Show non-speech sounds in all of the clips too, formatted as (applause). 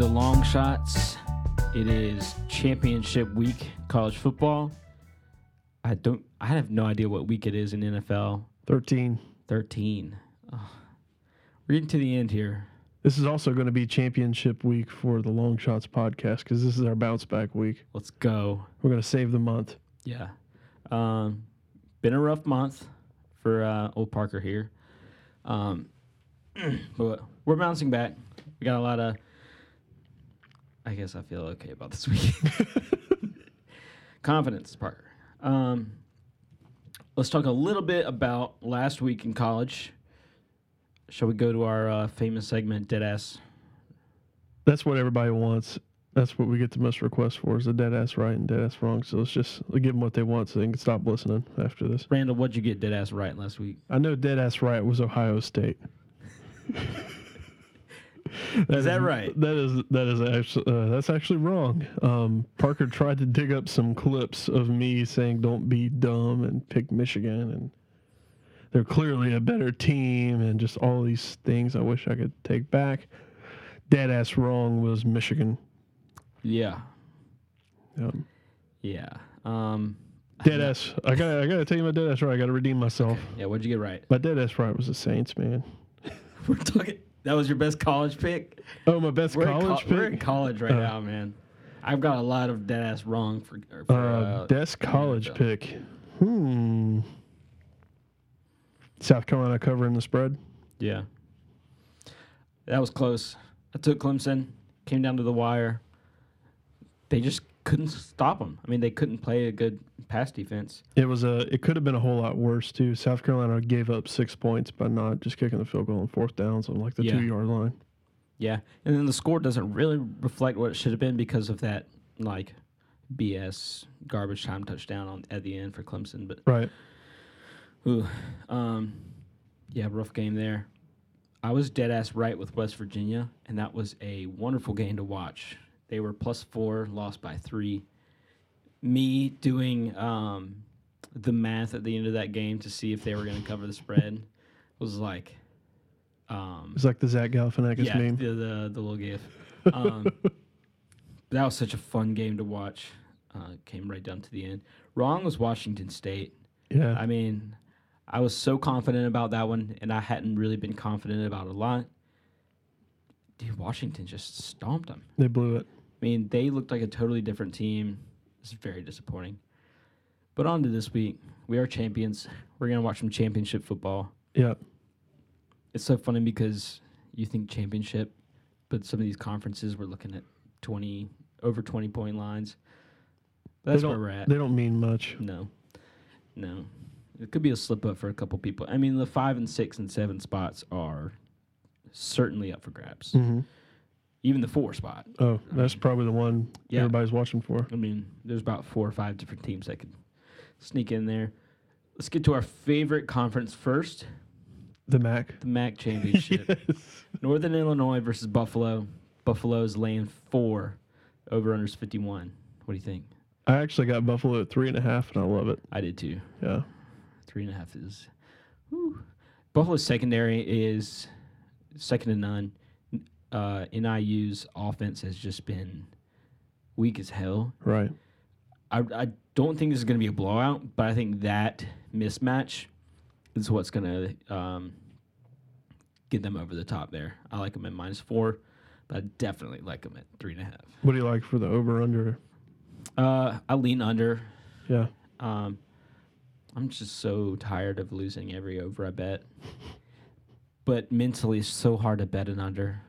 the long shots. It is championship week, college football. I don't. I have no idea what week it is in NFL. 13. Thirteen. Oh, we're getting to the end here. This is also going to be championship week for the Long Shots podcast because this is our bounce back week. Let's go. We're going to save the month. Yeah. Um, been a rough month for uh, old Parker here. Um, (clears throat) but we're bouncing back. We got a lot of. I guess I feel okay about this week. (laughs) Confidence, Parker. Um, let's talk a little bit about last week in college. Shall we go to our uh, famous segment, Deadass? That's what everybody wants. That's what we get the most requests for is a dead ass right and dead ass wrong. So let's just give them what they want so they can stop listening after this. Randall, what'd you get Deadass right last week? I know dead ass right was Ohio State. (laughs) (laughs) Is that right? That is that is actually uh, that's actually wrong. Um, Parker tried to dig up some clips of me saying "Don't be dumb" and pick Michigan, and they're clearly a better team, and just all these things. I wish I could take back. Dead ass wrong was Michigan. Yeah. Um, Yeah. Um, dead ass. I got I got to tell you my dead ass right. I got to redeem myself. Yeah, what'd you get right? My dead ass right was the Saints, man. (laughs) We're talking. That was your best college pick. Oh, my best We're, college co- we're in pick. college right Uh, now, man. I've got a lot of dead ass wrong for. or for Uh, uh, best college NFL. pick. Hmm. South Carolina covering the spread. yeah. That was close. I took Clemson. Came down to the wire. They just couldn't stop them. I mean, they couldn't play a good pass defense. It was a. It could have been a whole lot worse too. South Carolina gave up six points by not just kicking the field goal on fourth downs on like the Yeah. two yard line. Yeah, and then the score doesn't really reflect what it should have been because of that like BS garbage time touchdown on at the end for Clemson. But Right. Ooh, um, yeah, rough game there. I was dead ass right with West Virginia, and that was a wonderful game to watch. They were plus four, lost by three. Me doing um, the math at the end of that game to see if they were going to cover the spread was like, um, It's like the Zach Galifianakis yeah, meme. the, the the little gif. (laughs) Um, that was such a fun game to watch. Uh, came right down to the end. Wrong was Washington State. Yeah. I mean, I was so confident about that one, and I hadn't really been confident about a lot. Dude, Washington just stomped them. they blew it. I mean, they looked like a totally different team. It's very disappointing. But on to this week. We are champions. We're going to watch some championship football. Yeah. It's so funny because you think championship, but some of these conferences we're looking at 20, over 20 point lines. That's where we're at. They don't mean much. No, no. It could be a slip up for a couple people. I mean, the five and six and seven spots are certainly up for grabs. hmm Even the four spot. Oh, that's probably the one Yeah. everybody's watching for. I mean, there's about four or five different teams that could sneak in there. Let's get to our favorite conference first The MAC. the MAC (laughs) championship. yes. Northern Illinois versus Buffalo. Buffalo's laying four over unders 51. What do you think? I actually got Buffalo at three and a half, and I love it. I did too. Yeah. Three and a half is. Whew. Buffalo's secondary is second to none. Uh, NIU's offense has just been weak as hell. Right. I, I don't think this is going to be a blowout, but I think that mismatch is what's going to um, get them over the top there. I like them at minus four, but I definitely like them at three and a half. What do you like for the over under? Uh, I lean under. Yeah. Um, I'm just so tired of losing every over I bet. (laughs) But mentally, it's so hard to bet an under.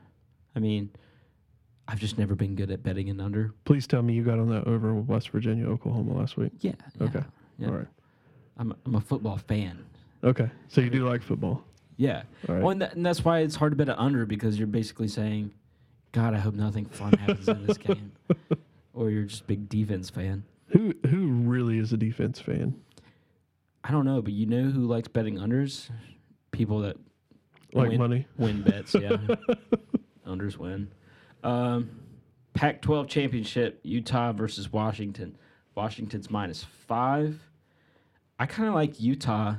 I mean, I've just never been good at betting an under. Please tell me you got on that over West Virginia, Oklahoma last week. Yeah. Okay. Yeah. All right. I'm, I'm a football fan. Okay. So you do like football. Yeah. All right. Well, and, that, and that's why it's hard to bet an under because you're basically saying, God, I hope nothing fun happens in this game. (laughs) Or you're just a big defense fan. Who who really is a defense fan? I don't know, but you know who likes betting unders? People that Like Win. money? win bets, yeah. (laughs) unders win. Um, Pac 12 championship, Utah versus Washington. Washington's minus five. I kind of like Utah,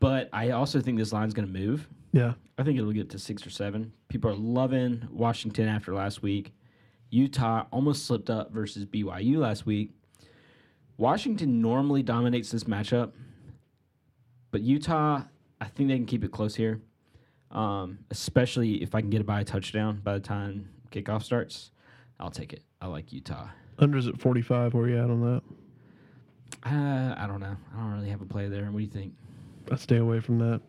but I also think this line's going to move. Yeah. I think it'll get to six or seven. People are loving Washington after last week. Utah almost slipped up versus BYU last week. Washington normally dominates this matchup, but Utah, I think they can keep it close here, um, especially if I can get it by a touchdown by the time kickoff starts. I'll take it. I like Utah. Unders at 45. Where you at on that? Uh, I don't know. I don't really have a play there. What do you think? I stay away from that.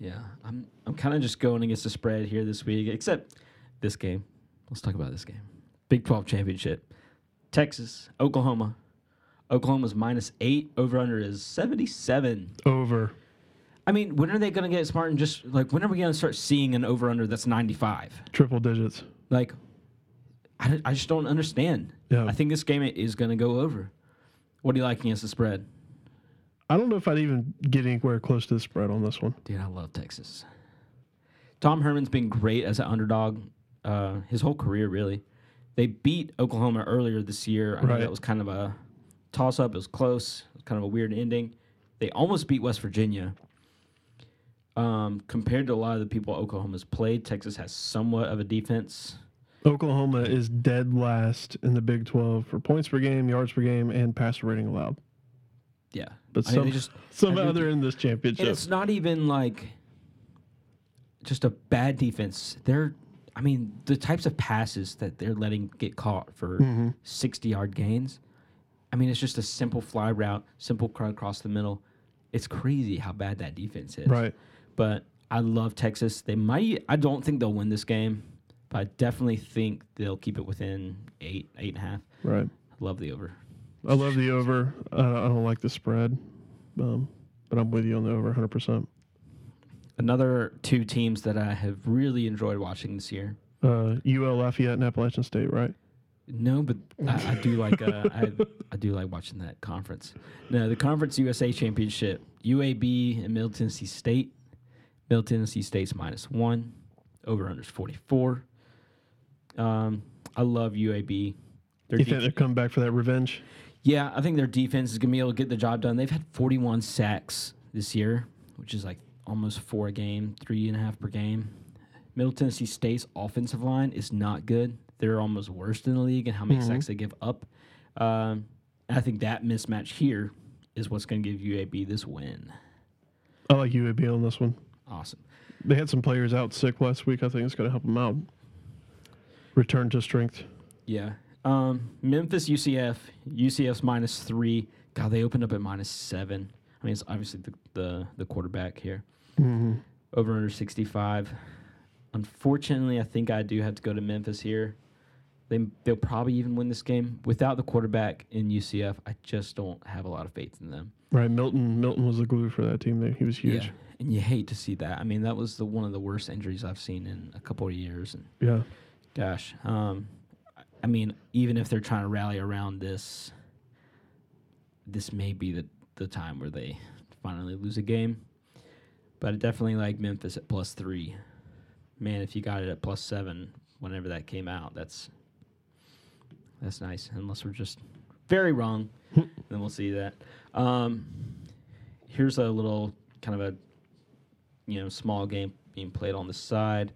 Yeah, I'm. I'm kind of just going against the spread here this week, except this game. Let's talk about this game. Big 12 championship. Texas, Oklahoma. Oklahoma's minus eight. Over under is 77. Over. I mean, when are they going to get smart and just like when are we going to start seeing an over under that's 95? Triple digits. Like, I, I just don't understand. Yeah. I think this game is going to go over. What do you like against the spread? I don't know if I'd even get anywhere close to the spread on this one. Dude, I love Texas. Tom Herman's been great as an underdog uh, his whole career, really. They beat Oklahoma earlier this year. I know Right. that was kind of a toss up. It was close. It was kind of a weird ending. They almost beat West Virginia. Um, compared to a lot of the people Oklahoma's played, Texas has somewhat of a defense. Oklahoma is dead last in the Big 12 for points per game, yards per game, and passer rating allowed. Yeah, But I mean, some, just (laughs) somehow everything- they're in this championship. it's not even like just a bad defense. They're, I mean, the types of passes that they're letting get caught for Mm-hmm. 60 yard gains. I mean, it's just a simple fly route, simple cut across the middle. It's crazy how bad that defense is. Right. But I love Texas. They might, I don't think they'll win this game, but I definitely think they'll keep it within eight, eight and a half. Right. Love the over. I love the over. I I don't like the spread, um, but I'm with you on the over 100%. Another two teams that I have really enjoyed watching this year. Uh, UL Lafayette and Appalachian State, right? No, but I, I do like uh, I, I do like watching that conference. No, the Conference USA Championship, UAB and Middle Tennessee State. Middle Tennessee State's minus one. Over unders forty four. Um, I love UAB. Their You def- think they're coming back for that revenge? yeah, I think their defense is gonna be able to get the job done. They've had forty one sacks this year, which is like almost four a game, three and a half per game. Middle Tennessee State's offensive line is not good. They're almost worst in the league and how many Mhm. sacks they give up. Um, I think that mismatch here is what's going to give UAB this win. I like UAB on this one. Awesome. They had some players out sick last week. I think it's going to help them out. Return to strength. Yeah. Um, Memphis UCF. UCF's minus three. God, they opened up at minus seven. I mean, it's obviously the the, the quarterback here. Mm-hmm. Over under 65. Unfortunately, I think I do have to go to Memphis here. They, they'll probably even win this game. Without the quarterback in UCF, I just don't have a lot of faith in them. Right, Milton. Milton was the glue for that team. There, he was huge. Yeah. And you hate to see that. I mean, that was the one of the worst injuries I've seen in a couple of years. And Yeah, gosh, um, I- mean, even if they're trying to rally around this, this may be the the time where they finally lose a game. But I definitely like Memphis at plus three. Man, if you got it at plus seven whenever that came out, that's that's nice. Unless we're just very wrong, then we'll see that. Um, here's a little kind of a you know small game being played on the side.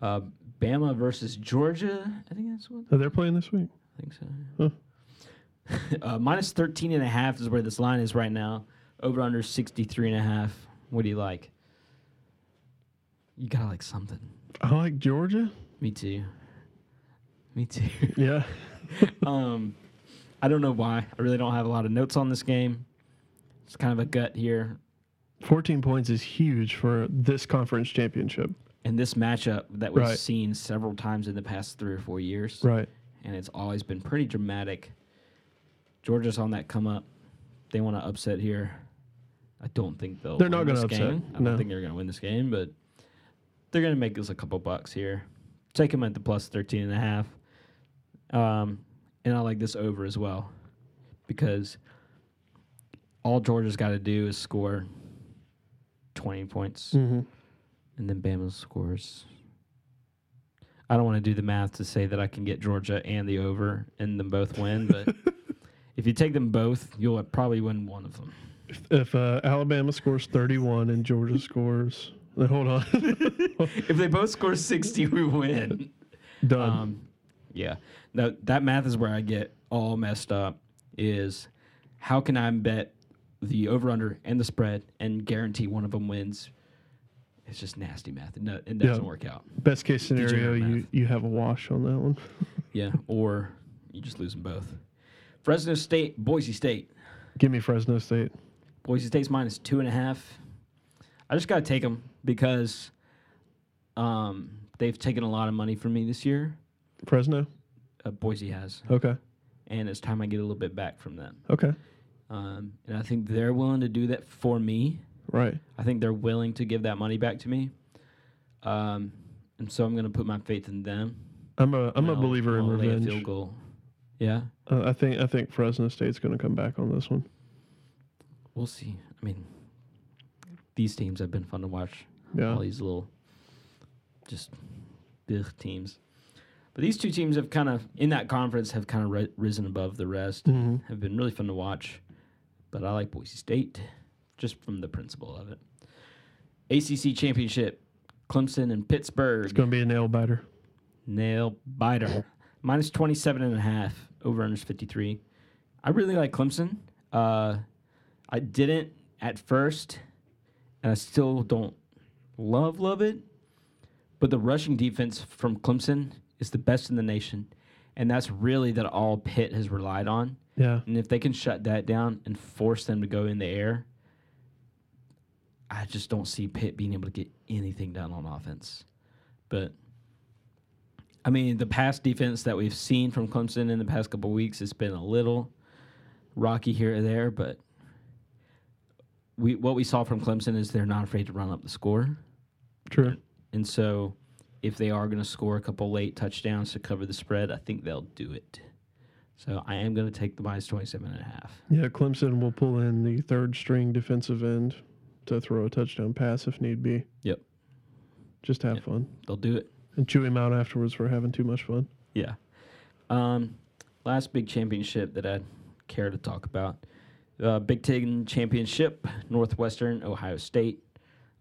Uh, Bama versus Georgia. I think that's what oh, they're playing this week. I think so. (laughs) uh, minus 13 and a half is where this line is right now. Over under 63 and a half. What do you like? You gotta like something. I like Georgia. Me too. Me too. (laughs) Yeah, (laughs) um, I don't know why. I really don't have a lot of notes on this game. It's kind of a gut here. 14 points is huge for this conference championship. And this matchup that we've Right. seen several times in the past three or four years. Right. and it's always been pretty dramatic. Georgia's on that come up. They want to upset here. I don't think they'll. They're not gonna this upset, game. I don't no. think they're going to win this game, but they're going to make us a couple bucks here. Take them at the plus 13 and a half. Um, and I like this over as well because all Georgia's got to do is score 20 points Mm-hmm. and then Bama scores. I don't want to do the math to say that I can get Georgia and the over and them both win, but (laughs) if you take them both, you'll probably win one of them. If, if uh, Alabama scores 31 and Georgia scores Then Hold on. (laughs) if they both score 60, we win. Done. Um, yeah. Now, that math is where I get all messed up is how can I bet the over under and the spread and guarantee one of them wins? It's just nasty math. It, no, it doesn't Yeah. work out. Best case scenario, you, you have a wash on that one. (laughs) Yeah. or you just lose them both. Fresno State, Boise State. Give me Fresno State. Boise State's minus two and a half. I just got to take them because um, they've taken a lot of money from me this year. Fresno? Uh, Boise has. Okay. And it's time I get a little bit back from them. Okay. Um, and I think they're willing to do that for me. Right. I think they're willing to give that money back to me. Um, and so I'm going to put my faith in them. I'm a I'm a I'll- believer in I'll a revenge. field goal. Yeah, Uh, I think I think Fresno State's going to come back on this one. we'll see. I mean, these teams have been fun to watch. Yeah. All these little, just big teams. But these two teams have kind of, in that conference, have kind of ri- risen above the rest. hmm Have been really fun to watch. But I like Boise State just from the principle of it. ACC Championship, Clemson and Pittsburgh. It's going to be a nail biter. Nail biter. (laughs) Minus 27 and a half. Over under 53. I really like Clemson. Uh, I didn't at first, and I still don't love, love it. But the rushing defense from Clemson is the best in the nation. And that's really that all Pitt has relied on. Yeah. And if they can shut that down and force them to go in the air, I just don't see Pitt being able to get anything done on offense. But I mean, the past defense that we've seen from Clemson in the past couple weeks has been a little rocky here or there, but we what we saw from Clemson is they're not afraid to run up the score. True. And so if they are going to score a couple late touchdowns to cover the spread, I think they'll do it. So I am going to take the minus 27 and a half. Yeah, Clemson will pull in the third string defensive end to throw a touchdown pass if need be. Yep. Just have Yep. fun. They'll do it. And chew him out afterwards for having too much fun. Yeah. Um, last big championship that I'd care to talk about. Uh, Big Ten championship, Northwestern, Ohio State.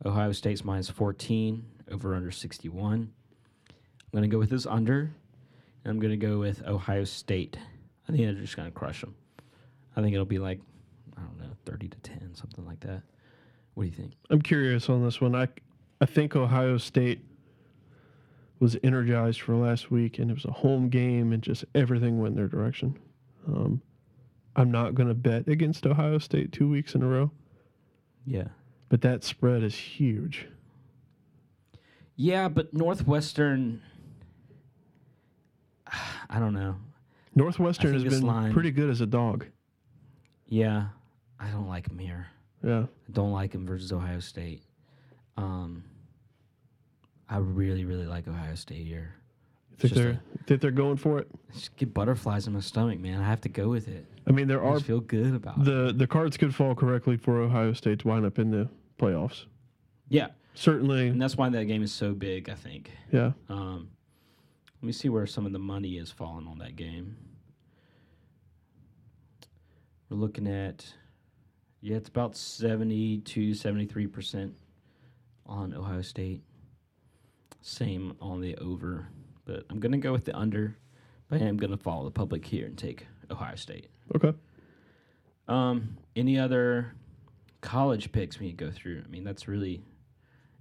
Ohio State's minus 14, over under 61. I'm going to go with this under, and I'm going to go with Ohio State. I think they're just to crush them. I think it'll be like, I don't know, 30 to 10, something like that. What do you think? I'm curious on this one. I I think Ohio State was energized for last week, and it was a home game, and just everything went their direction. Um, I'm not going to bet against Ohio State two weeks in a row, Yeah. but that spread is huge. Yeah, but Northwestern, (sighs) I don't know. Northwestern has been pretty good as a dog. Yeah, I don't like him here. Yeah, I don't like him versus Ohio State. Um, I really, really like Ohio State here. Think they're think they're going for it. Just get butterflies in my stomach, man. I have to go with it. I mean, there I are just feel good about it. the the cards could fall correctly for Ohio State to wind up in the playoffs. Yeah, Certainly, and that's why that game is so big. I think. yeah. Um, let me see where some of the money is falling on that game. We're looking at, yeah, it's about 72, 73% on Ohio State. Same on the over, but I'm going to go with the under, but I am going to follow the public here and take Ohio State. Okay. Um, any other college picks we can go through? I mean, that's really,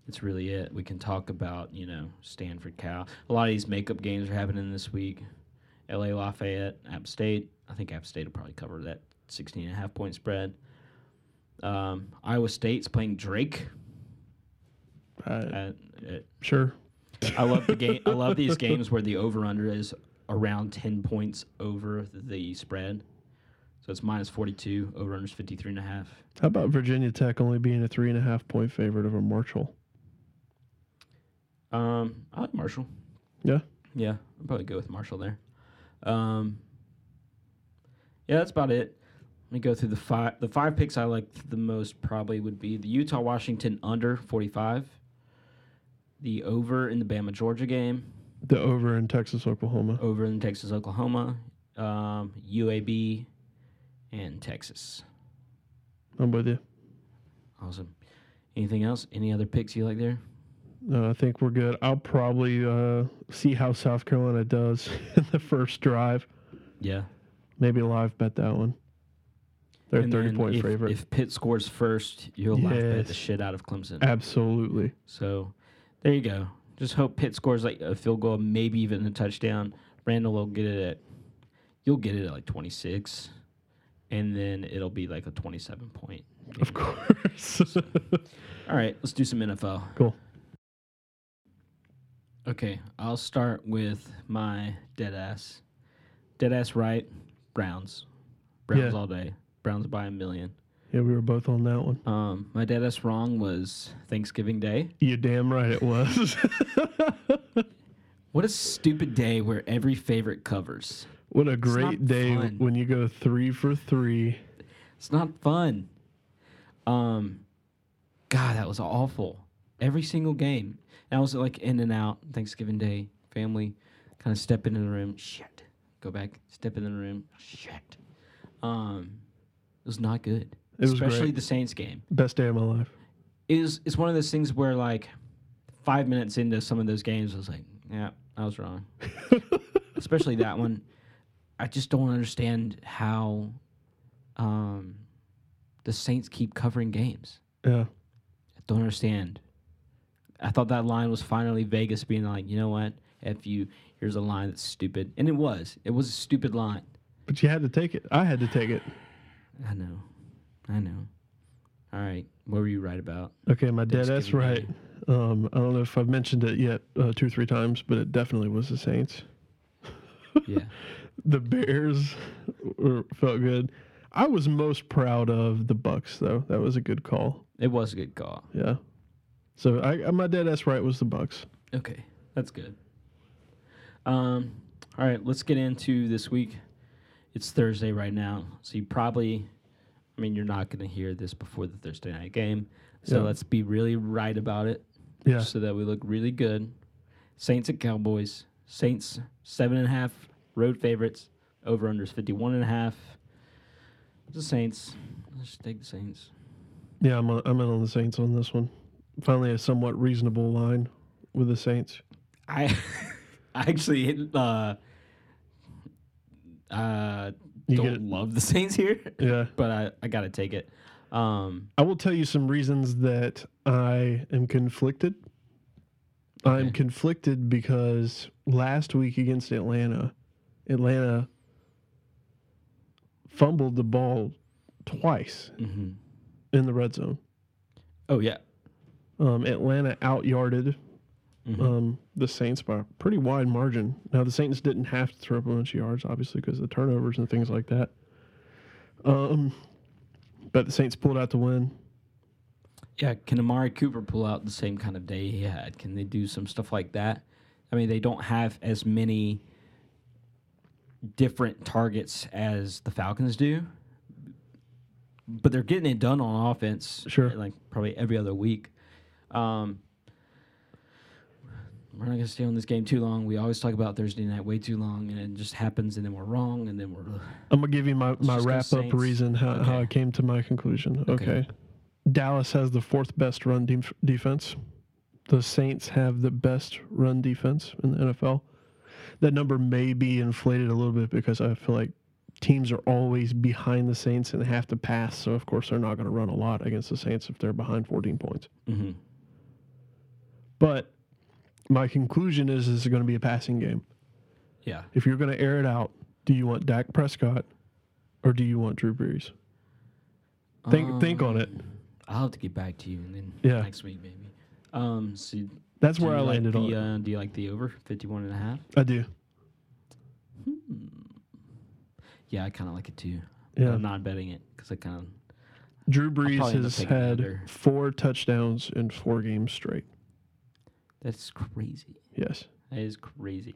that's really it. We can talk about, you know, Stanford, Cal. A lot of these makeup games are happening this week. L.A. Lafayette, App State. I think App State will probably cover that 16 and a half point spread. Um, Iowa State's playing Drake. Uh, At, at, sure. I love the game. I love these (laughs) games where the over under is around 10 points over the spread. So it's minus 42. Over under is 53 and a half. How about Virginia Tech only being a three and a half point favorite over Marshall? Um, I like Marshall. Yeah. Yeah, I'll probably go with Marshall there. Um, yeah, that's about it. Let me go through the five. The five picks I like the most probably would be the Utah Washington under 45, the over in the Bama Georgia game, The over in Texas, Oklahoma. over in Texas Oklahoma, um, UAB, and Texas. I'm with you. Awesome. Anything else? Any other picks you like there? No, I think we're good. I'll probably uh, see how South Carolina does (laughs) in the first drive. Yeah. Maybe live bet that one. They're And 30 then point if, favorite. If Pitt scores first, you'll live bet the shit out of Clemson. Absolutely. So there you go. Just hope Pitt scores like a field goal, maybe even a touchdown. Randall will get it at you'll get it at like 26 and then it'll be like a 27 point. Of course. (laughs) All right, let's do some NFL. cool. Okay, I'll start with my dead ass. Dead ass right, Browns. Browns Yeah. all day. Browns by a million. Yeah, we were both on that one. Um, my dead ass wrong was Thanksgiving Day. You damn right it was. (laughs) What a stupid day where every favorite covers. what a not great day fun. when you go three for three. It's not fun. Um, God, that was awful. Every single game. And I was like in and out. Thanksgiving Day, family, kind of step into the room. Shit. Go back. Step in the room. Shit. Um, it was not good. It was Especially great. the Saints game. Best day of my life. It is. It's one of those things where like five minutes into some of those games, I was like, yeah, I was wrong. (laughs) Especially that one. I just don't understand how um, the Saints keep covering games. Yeah. I don't understand. I thought that line was finally Vegas being like, you know what? If you here's a line that's stupid, and it was. It was a stupid line. But you had to take it. I had to take it. I know. I know. All right. What were you right about? Okay, my dead ass right. Um, I don't know if I've mentioned it yet uh, two or three times, but it definitely was the Saints. (laughs) Yeah. (laughs) The Bears were, felt good. I was most proud of the Bucks, though. That was a good call. It was a good call. Yeah. So I, my dead ass right was the Bucks. Okay, that's good. Um, all right, let's get into this week. It's Thursday right now, so you probably, I mean, you're not going to hear this before the Thursday night game. So Yeah. let's be really right about it, Yeah. so that we look really good. Saints and Cowboys. Saints seven and a half road favorites. Over unders fifty one and a half. The Saints. Let's just take the Saints. Yeah, I'm, on, I'm in on the Saints on this one. Finally, a somewhat reasonable line with the Saints. I, (laughs) I actually uh, uh, You don't love the Saints here, Yeah. (laughs) but I, I got to take it. Um, I will tell you some reasons that I am conflicted. I'm conflicted because last week against Atlanta, Atlanta fumbled the ball twice mhm. in the red zone. Oh yeah. Um, Atlanta outyarded Mhm. um, the Saints by a pretty wide margin. Now the Saints didn't have to throw up a bunch of yards, obviously, because of the turnovers and things like that. Um, but the Saints pulled out the win. yeah. Can Amari Cooper pull out the same kind of day he had? Can they do some stuff like that? I mean, they don't have as many different targets as the Falcons do, but they're getting it done on offense. Sure. like probably every other week. Um, we're not gonna stay on this game too long. We always talk about Thursday night way too long, and it just happens, and then we're wrong, and then we're I'm gonna give you my, my wrap up reason how, how I came to my conclusion. Okay. Okay. Dallas has the fourth best run def- defense. The Saints have the best run defense in the NFL. That number may be inflated a little bit because I feel like teams are always behind the Saints and have to pass. So of course they're not going to run a lot against the Saints if they're behind 14 points. hmm But my conclusion is this is going to be a passing game. yeah. If you're going to air it out, do you want Dak Prescott or do you want Drew Brees? Think think on it. Um, I'll have to get back to you, and then Yeah. next week maybe. Um, so That's where I like landed the, on. Uh, do you like the over 51 and a half? I do. Yeah, I kind of like it too. Yeah. I'm not betting it because I kind of Drew Brees probably end up has had four touchdowns in four games straight. That's crazy. Yes, That is crazy.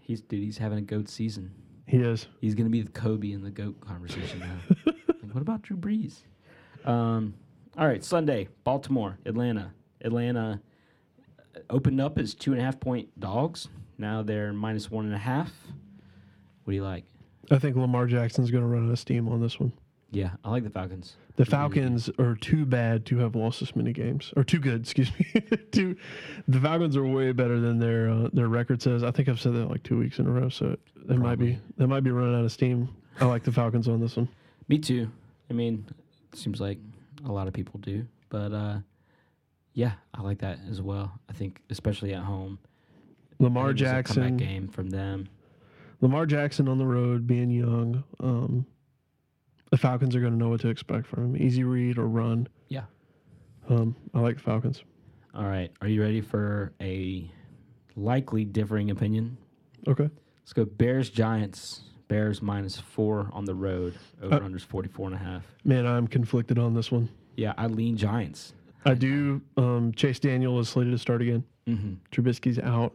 He's dude. He's having a goat season. he is. He's gonna be the Kobe in the goat conversation now. (laughs) like, what about Drew Brees? Um, all right, Sunday, Baltimore, Atlanta. Atlanta uh, opened up as two and a half point dogs. Now they're minus one and a half. What do you like? I think Lamar Jackson's going to run out of steam on this one. Yeah, I like the Falcons. The I really do. Falcons are too bad to have lost this many games, or too good. (laughs) Excuse me. too, the Falcons are way better than their uh, their record says. I think I've said that like two weeks in a row, so they might be they might be running out of steam. I like the Falcons on this one. Me too. I mean, it seems like a lot of people do, but uh, yeah, I like that as well. I think especially at home. Lamar think it's a comeback Jackson, game from them. Lamar Jackson on the road, being young. Um, the Falcons are going to know what to expect from him. Easy read or run. Yeah. Um, I like the Falcons. All right, are you ready for a likely differing opinion? Okay. Let's go Bears Giants. Bears minus four on the road. Over Uh, unders 44 and a half. Man, I'm conflicted on this one. Yeah, I lean Giants. I do. Um, Chase Daniel is slated to start again. Mm-hmm. Trubisky's out.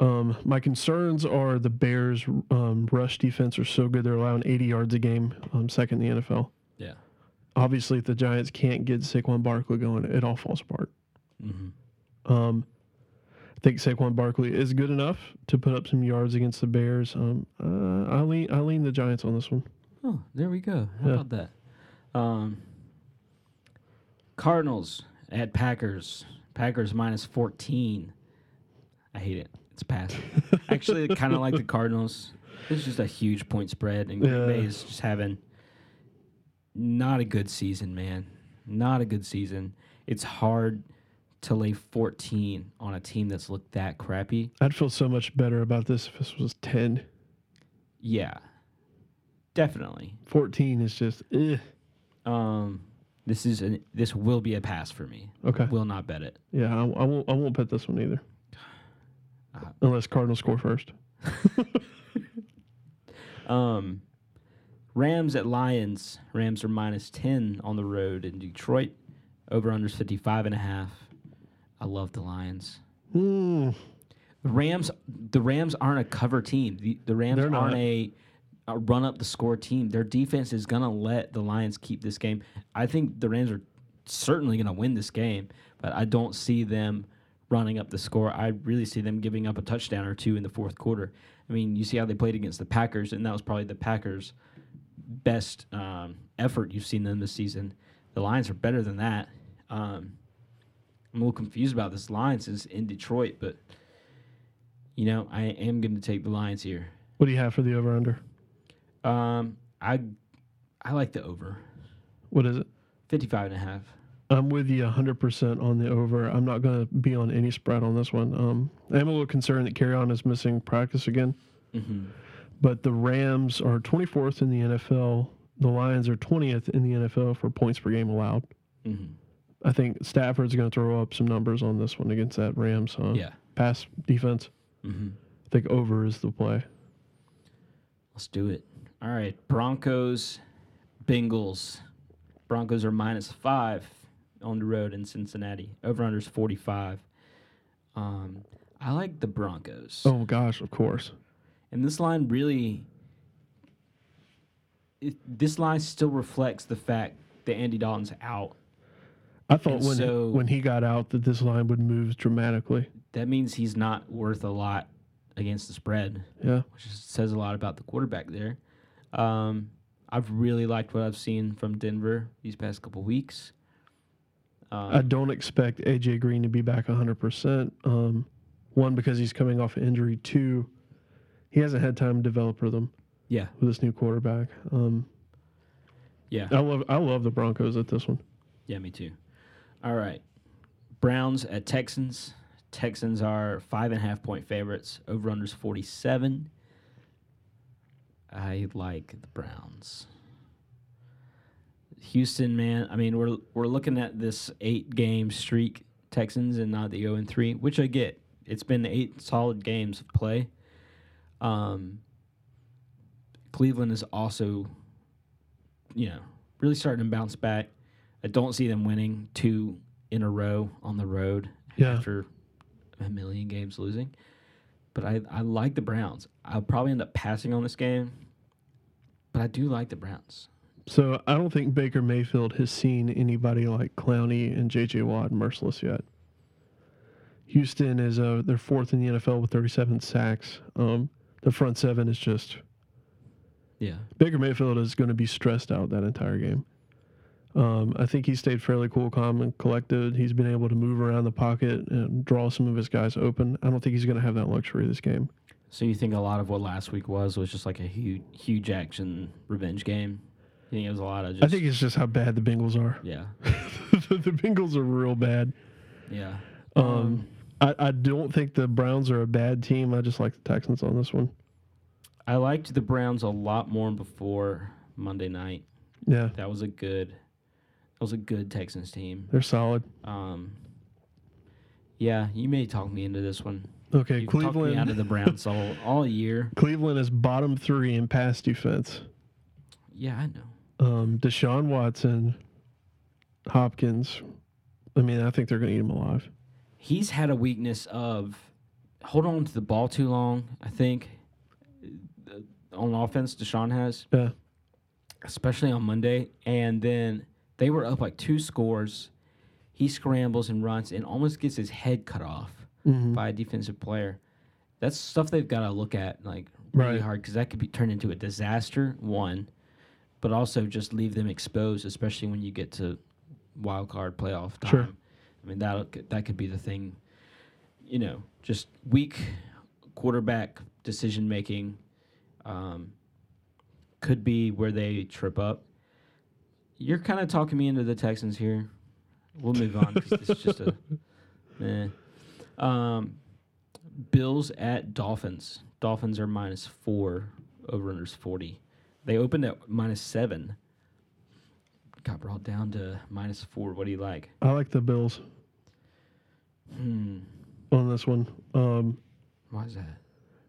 Um, my concerns are the Bears' um, rush defense are so good; they're allowing 80 yards a game, um, second in the NFL. Yeah. Obviously, if the Giants can't get Saquon Barkley going, it all falls apart. Mm-hmm. Um, I think Saquon Barkley is good enough to put up some yards against the Bears. Um, uh, I lean I lean the Giants on this one. Oh, there we go. How Yeah. about that? Um, Cardinals at Packers. Packers minus 14. I hate it. It's pass. Actually, kind of like the Cardinals. It's just a huge point spread, and Green Yeah. Bay is just having not a good season, man. Not a good season. It's hard to lay 14 on a team that's looked that crappy. I'd feel so much better about this if this was 10. Yeah, definitely. 14 is just eh. Um, this is an, this will be a pass for me. okay. Will not bet it. Yeah, I, I won't. I won't bet this one either, Uh, (laughs) unless Cardinals score first. (laughs) Um, Rams at Lions. Rams are minus 10 on the road in Detroit. Over unders 55 and a half. I love the Lions. Hmm. The Rams the Rams aren't a cover team. The, the Rams They're aren't not. a, a run up the score team. Their defense is going to let the Lions keep this game. I think the Rams are certainly going to win this game, but I don't see them running up the score. I really see them giving up a touchdown or two in the fourth quarter. I mean, you see how they played against the Packers, and that was probably the Packers' best um, effort you've seen them this season. The Lions are better than that. Um, I'm a little confused about this line since in Detroit, but you know I am going to take the Lions here. What do you have for the over under? Um, I I like the over What is it? 55 and a half. I'm with you 100% on the over. I'm not going to be on any spread on this one. Um, I'm a little concerned that Kerryon is missing practice again, Mm-hmm. but the Rams are 24th in the NFL. The Lions are 20th in the NFL for points per game allowed. Mm-hmm. I think Stafford's going to throw up some numbers on this one against that Rams uh, Yeah. pass defense. Mm-hmm. I think over is the play. Let's do it. All right, Broncos, Bengals. Broncos are minus five on the road in Cincinnati. Over unders 45. Um, I like the Broncos. Oh gosh, of course. And this line really, it, this line still reflects the fact that Andy Dalton's out. I thought And when so- when he got out that this line would move dramatically. That means he's not worth a lot against the spread, Yeah. which says a lot about the quarterback there. Um, I've really liked what I've seen from Denver these past couple weeks. Um, I don't expect AJ Green to be back 100%. Um, one because he's coming off an injury. Two, he hasn't had time to develop rhythm yeah, with this new quarterback. Um, yeah, I love I love the Broncos at this one. yeah, me too. All right, Browns at Texans. Texans are five and a half point favorites. Over unders 47. I like the Browns. Houston, man. I mean, we're we're looking at this eight game streak Texans and not the 0 and 3, which I get. It's been eight solid games of play. Um, Cleveland is also, you know, really starting to bounce back. I don't see them winning two in a row on the road Yeah. after a million games losing. But I, I like the Browns. I'll probably end up passing on this game, but I do like the Browns. So I don't think Baker Mayfield has seen anybody like Clowney and J.J. Watt Mercilus yet. Houston is uh, they're fourth in the NFL with 37 sacks. Um, the front seven is just Yeah. Baker Mayfield is going to be stressed out that entire game. Um, I think he stayed fairly cool, calm, and collected. He's been able to move around the pocket and draw some of his guys open. I don't think he's going to have that luxury this game. So you think a lot of what last week was was just like a huge, huge action revenge game? You think it was a lot of just? I think it's just how bad the Bengals are. Yeah. (laughs) the Bengals are real bad. Yeah. Um, I, I don't think the Browns are a bad team. I just like the Texans on this one. I liked the Browns a lot more before Monday night. Yeah, That was a good. That was a good Texans team. they're solid. Um. Yeah, you may talk me into this one. Okay, You talked me out of the Browns all all year. (laughs) Cleveland is bottom three in pass defense. Yeah, I know. Um, Deshaun Watson, Hopkins. I mean, I think they're going to eat him alive. He's had a weakness of hold on to the ball too long. I think Uh, on offense, Deshaun has. Yeah. especially on Monday, and then they were up like two scores. He scrambles and runs and almost gets his head cut off Mhm. by a defensive player. That's stuff they've got to look at like really Right. hard because that could be turned into a disaster. One, but also just leave them exposed, especially when you get to wild card playoff time. Sure. I mean that that could be the thing. You know, just weak quarterback decision making. Um, could be where they trip up. You're kind of talking me into the Texans here. We'll move on because this is just a. (laughs) Eh. Um, Bills at Dolphins. Dolphins are minus four. Over unders forty. They opened at minus seven. Got brought down to minus four. What do you like? I like the Bills Hmm. on this one. Um, Why is that?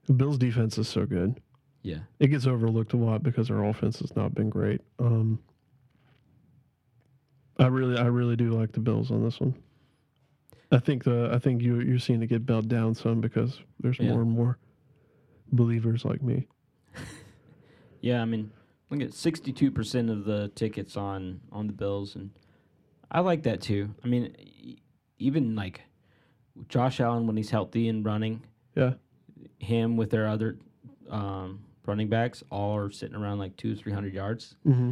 the Bills defense is so good. Yeah. It gets overlooked a lot because their offense has not been great. Um, I really, I really do like the Bills on this one. I think the, I think you you're seeing it get bowed down some because there's Yeah. more and more believers like me. Yeah, I mean, look at sixty-two percent of the tickets on on the Bills, and I like that too. I mean, e- even like Josh Allen when he's healthy and running, Yeah, him with their other um, running backs all are sitting around like two, three hundred yards. hmm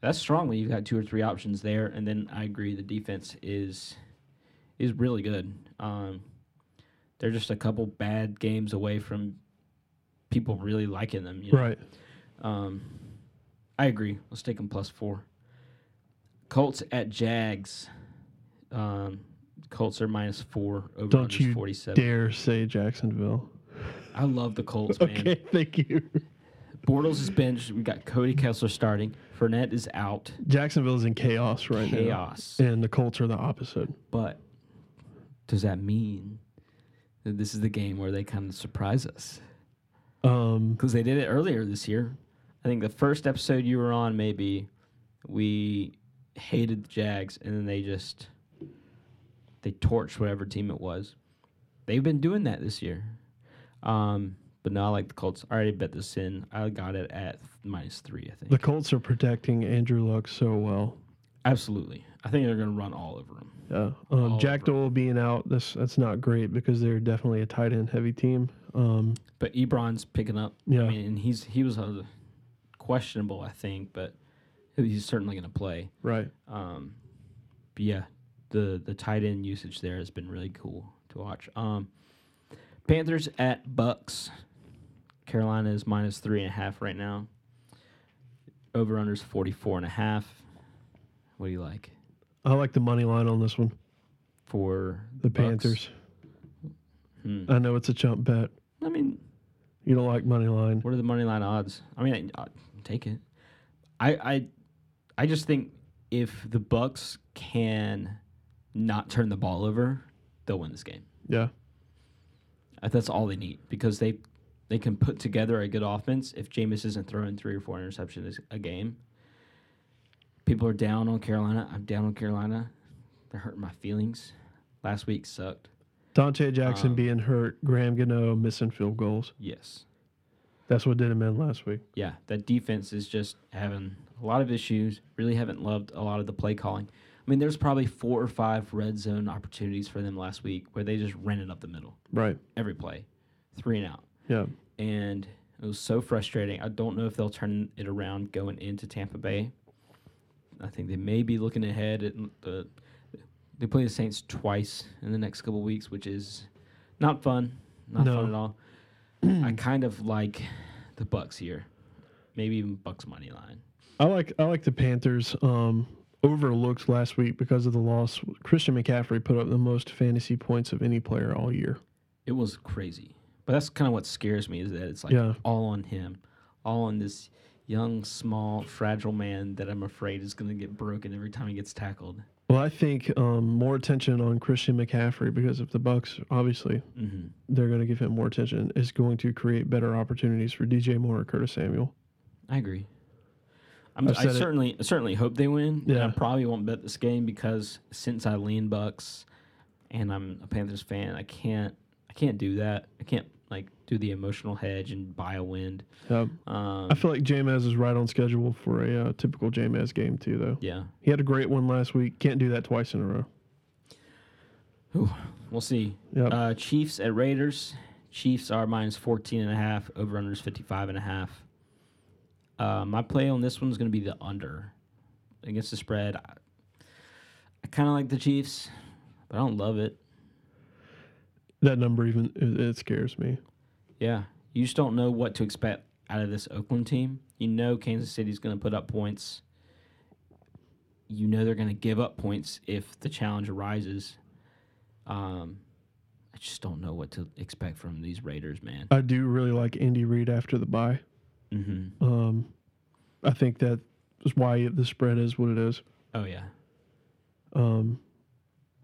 That's strong when you've got two or three options there, and then I agree the defense is is really good. Um, they're just a couple bad games away from people really liking them. You know? right. Um, I agree. Let's take them plus four. Colts at Jags. Um, Colts are minus four. Over Don't you 47. Dare say Jacksonville? I love the Colts, (laughs) man. Okay, thank you. Bortles is benched. We got Cody Kessler starting. Fournette is out. Jacksonville's in chaos right Chaos. now, Chaos. and the Colts are the opposite. But does that mean that this is the game where they kind of surprise us? Um, Because they did it earlier this year. I think the first episode you were on, maybe we hated the Jags, and then they just they torched whatever team it was. They've been doing that this year. Um, but no, I like the Colts. I already bet this in. I got it at minus three. I think the Colts are protecting Andrew Luck so well. absolutely. I think they're going to run all over him. Yeah. Um, Jack. Doyle being out, this that's not great because they're definitely a tight end heavy team. Um, But Ebron's picking up. Yeah. I mean, and he's he was uh, questionable, I think, but he's certainly going to play. right. Um, but yeah, the the tight end usage there has been really cool to watch. Um, Panthers at Bucks. Carolina is minus three and a half right now. Over unders 44 and a half. What do you like I like the money line on this one. for The Bucks? Panthers. Hmm. I know it's a chump bet. I mean, You don't like money line. What are the money line odds? I mean, take it. I I I just think if the Bucks can not turn the ball over, they'll win this game. Yeah. Uh, That's all they need because they they can put together a good offense. If Jameis isn't throwing three or four interceptions a game, people are down on Carolina. I'm down on Carolina. They're hurting my feelings. Last week sucked. Donte Jackson Um, being hurt, Graham Gano missing field goals. Yes. That's what did him in last week. yeah, that defense is just having a lot of issues. Really haven't loved a lot of the play calling. I mean, there's probably four or five red zone opportunities for them last week where they just ran it up the middle Right. every play, three and out. Yeah. And It was so frustrating. I don't know if they'll turn it around going into Tampa Bay. I think they may be looking ahead at the. They play the Saints twice in the next couple weeks, which is not fun. Not No. fun at all. I kind of like the Bucks here, maybe even Bucks money line. I like I like the Panthers. Um, overlooked last week because of the loss. Christian McCaffrey put up the most fantasy points of any player all year. It was crazy, but that's kind of what scares me is that it's like Yeah. all on him, all on this young, small, fragile man that I'm afraid is going to get broken every time he gets tackled. Well, I think um, more attention on Christian McCaffrey because if the Bucks obviously hmm they're going to give him more attention is going to create better opportunities for DJ Moore or Curtis Samuel. I agree. I'm, it. certainly, I certainly hope they win. and I probably won't bet this game because since I lean Bucks, and I'm a Panthers fan, I can't, I can't do that. I can't like do the emotional hedge and buy a wind. Yeah. Um, I feel like Jameis is right on schedule for a uh, typical Jameis game too, though. yeah, He had a great one last week. Can't do that twice in a row. we'll see. Yep. Uh, Chiefs at Raiders. Chiefs are minus 14 and a half. Over under is 55 and a half. Uh, my play on this one's going to be the under against the spread. I, I kind of like the Chiefs, but I don't love it. That number even it, it scares me. Yeah, you just don't know what to expect out of this Oakland team. You know Kansas City's going to put up points. You know they're going to give up points if the challenge arises. Um, I just don't know what to expect from these Raiders, man. I do really like Andy Reid after the bye. Mm-hmm. Um, I think that is why the spread is what it is. Oh yeah, Um,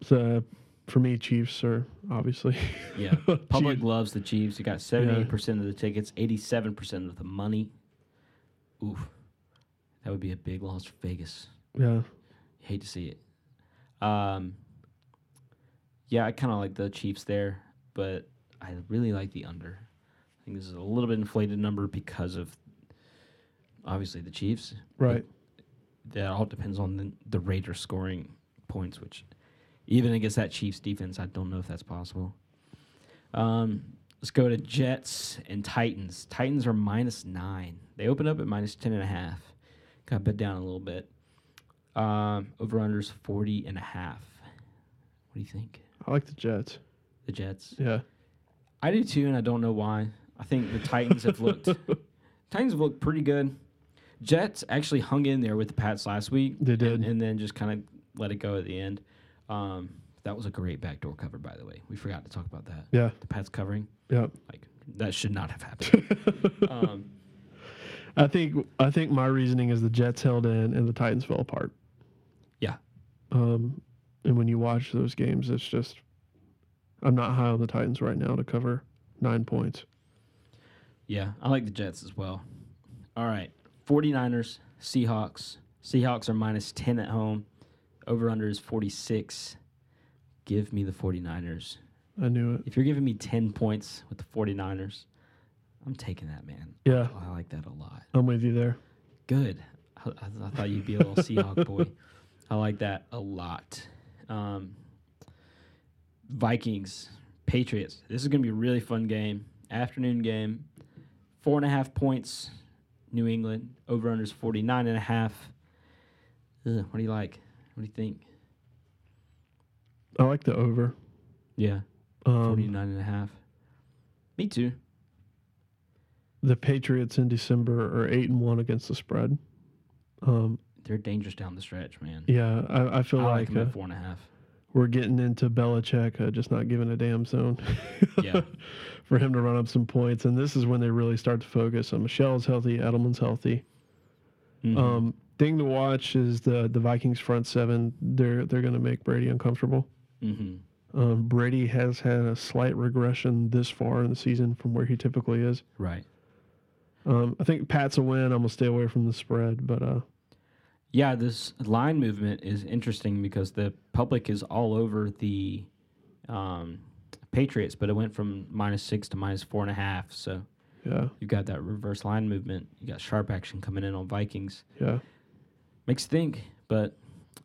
so for me, Chiefs are obviously (laughs) yeah. (laughs) Public Chiefs. loves the Chiefs. You got seventy-eight percent of the tickets, eighty-seven percent of the money. Oof, that would be a big loss for Vegas. Yeah, Hate to see it. Um, yeah, I kind of like the Chiefs there, but I really like the under. I think this is a little bit inflated number because of obviously the Chiefs. right. That all depends on the, the Raiders scoring points, which even against that Chiefs defense, I don't know if that's possible. Um, let's go to Jets and Titans. Titans are minus nine. They opened up at minus ten and a half. Got bet down a little bit. Um, over unders 40 and a half. What do you think? I like the Jets. The Jets. Yeah, I do too, and I don't know why. I think the Titans have looked (laughs) Titans have looked pretty good. Jets actually hung in there with the Pats last week. They did. and, and then just kind of let it go at the end. Um, that was a great backdoor cover, by the way. We forgot to talk about that. yeah, The Pats covering, yeah. like that should not have happened. (laughs) um, I think I think my reasoning is the Jets held in and the Titans fell apart. Yeah. Um, and when you watch those games, it's just I'm not high on the Titans right now to cover nine points. yeah, I like the Jets as well. All right, 49ers, Seahawks. Seahawks are minus 10 at home. Over under is 46. Give me the 49ers. I knew it. If you're giving me 10 points with the 49ers, I'm taking that, man. Yeah, I like that a lot. I'm with you there. Good. I, I, I thought you'd be a little Seahawk (laughs) boy. I like that a lot. Um, Vikings, Patriots. This is going to be a really fun game. Afternoon game. Four and a half points, New England. Over under is 49 and a half. Ugh, what do you like? What do you think? I like the over. Yeah, Um, 49 and a half. Me too. the Patriots in December are eight and one against the spread. Um, They're dangerous down the stretch, man. yeah, I, I feel I like like them uh, four and a half. we're getting into Belichick uh, just not giving a damn zone. Yeah. (laughs) for him to run up some points, and this is when they really start to focus. on Michel's healthy, Edelman's healthy. Mhm. Um, thing to watch is the the Vikings front seven. They're they're going to make Brady uncomfortable. Mhm. Um, Brady has had a slight regression this far in the season from where he typically is. Right. Um, I think Pat's a win. I'm gonna stay away from the spread, but uh, Yeah, this line movement is interesting because the public is all over the um, Patriots, but it went from minus six to minus four and a half. So yeah, you've got that reverse line movement. You got sharp action coming in on Vikings. yeah, Makes you think, but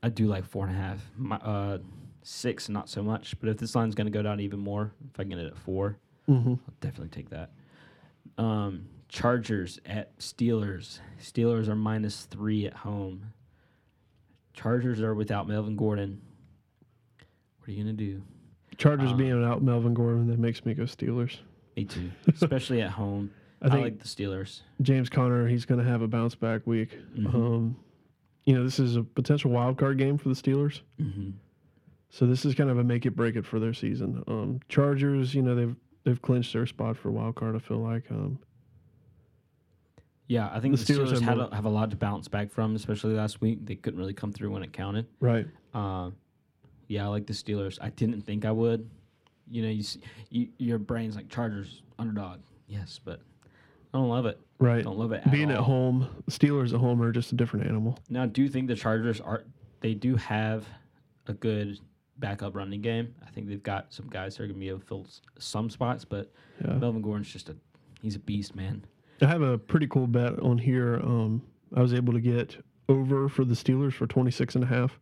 I do like four and a half. My, uh, six, not so much. But if this line's going to go down even more, if I can get it at four, hmm I'll definitely take that. Um, Chargers at Steelers. Steelers are minus three at home. Chargers are without Melvin Gordon. What are you gonna do? Chargers Uh, being out Melvin Gordon that makes me go Steelers. Me too, (laughs) especially at home. I I, think like the Steelers. James Conner he's going to have a bounce back week. Mhm. Um, you know this is a potential wild card game for the Steelers, hmm so this is kind of a make it break it for their season. Um, Chargers, you know they've they've clinched their spot for wild card. I feel like um, Yeah, I think The the, Steelers Steelers, have had a, have a lot to bounce back from, especially last week. They couldn't really come through when it counted. right. Uh, yeah, I like the Steelers. I didn't think I would. You know, you, see, you your brain's like Chargers underdog. Yes, but I don't love it. Right. Don't love it at Being all. at home, Steelers at home are just a different animal. Now, I do think the Chargers are they do have a good backup running game. I think they've got some guys that are gonna be able to fill some spots, but Yeah. Melvin Gordon's just a he's a beast, man. I have a pretty cool bet on here. Um, I was able to get over for the Steelers for 26 and a half.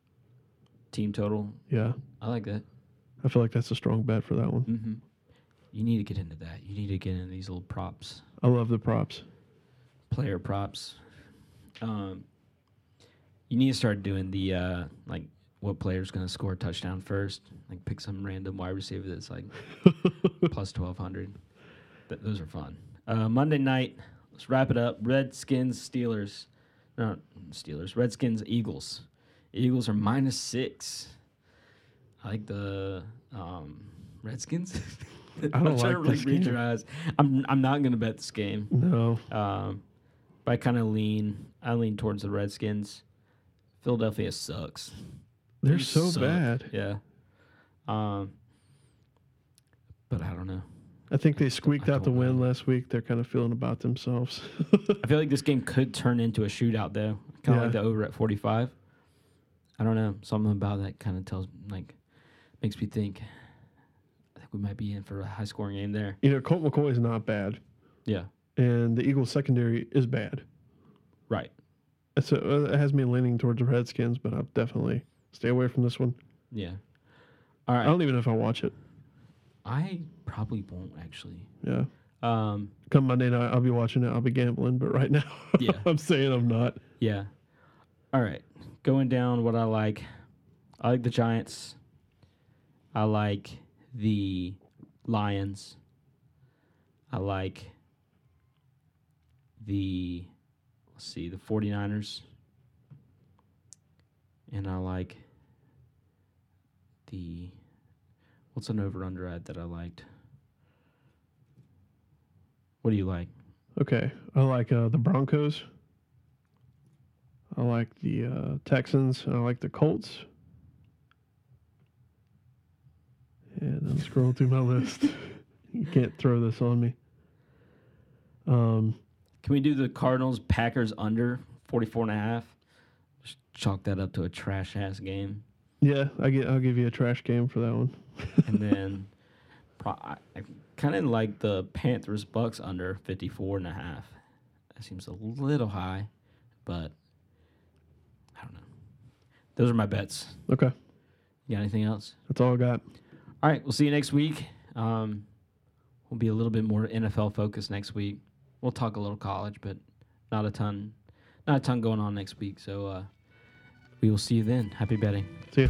Team total, Yeah. I like that. I feel like that's a strong bet for that one. hmm You need to get into that. You need to get into these little props. I love the props. player props. Um, you need to start doing the uh, like what player's going to score a touchdown first. Like pick some random wide receiver that's like (laughs) plus twelve hundred. Th- those are fun. Uh, Monday night. Let's wrap it up. Redskins, Steelers. No, Steelers. Redskins, Eagles. Eagles are minus six. I like the um, Redskins. (laughs) (laughs) I don't trying to like this really read game. your eyes. I'm I'm not gonna bet this game. No. Um, but I kind of lean. I lean towards the Redskins. Philadelphia sucks. They're They so suck. bad. Yeah. Um. But I don't know. I think they squeaked out the don't win know. last week. They're kind of feeling about themselves. (laughs) I feel like this game could turn into a shootout though. Kind of like the over at 45. I don't know. Something about that kind of tells like makes me think. Think we might be in for a high scoring game there. you know, Colt McCoy is not bad, Yeah. and the Eagles secondary is bad. Right. A, uh, it has me leaning towards the Redskins, but I'll definitely stay away from this one. Yeah. All I don't even know if I'll watch it. I probably won't actually. Yeah. Um. Come Monday night, I'll be watching it. I'll be gambling, but right (laughs) now, Yeah. (laughs) I'm saying I'm not. Yeah. All right. Going down what I like. I like the Giants. I like the Lions. I like the let's see, the 49ers. And I like the what's an over under ad that I liked? What do you like? Okay, I like uh, the Broncos. I like the uh, Texans. I like the Colts. And I'm scrolling through my list. you can't throw this on me. Um, Can we do the Cardinals Packers under 44 and a half? Just chalk that up to a trash ass game. yeah, I get. I'll give you a trash game for that one. (laughs) And then pro- I, kind of like the Panthers Bucks under 54 and a half. That seems a little high, but I don't know. Those are my bets. Okay, You got anything else? that's all I got. All right, we'll see you next week. Um, we'll be a little bit more NFL focused next week. We'll talk a little college, but not a ton, not a ton going on next week. So uh, we will see you then. Happy betting. See ya.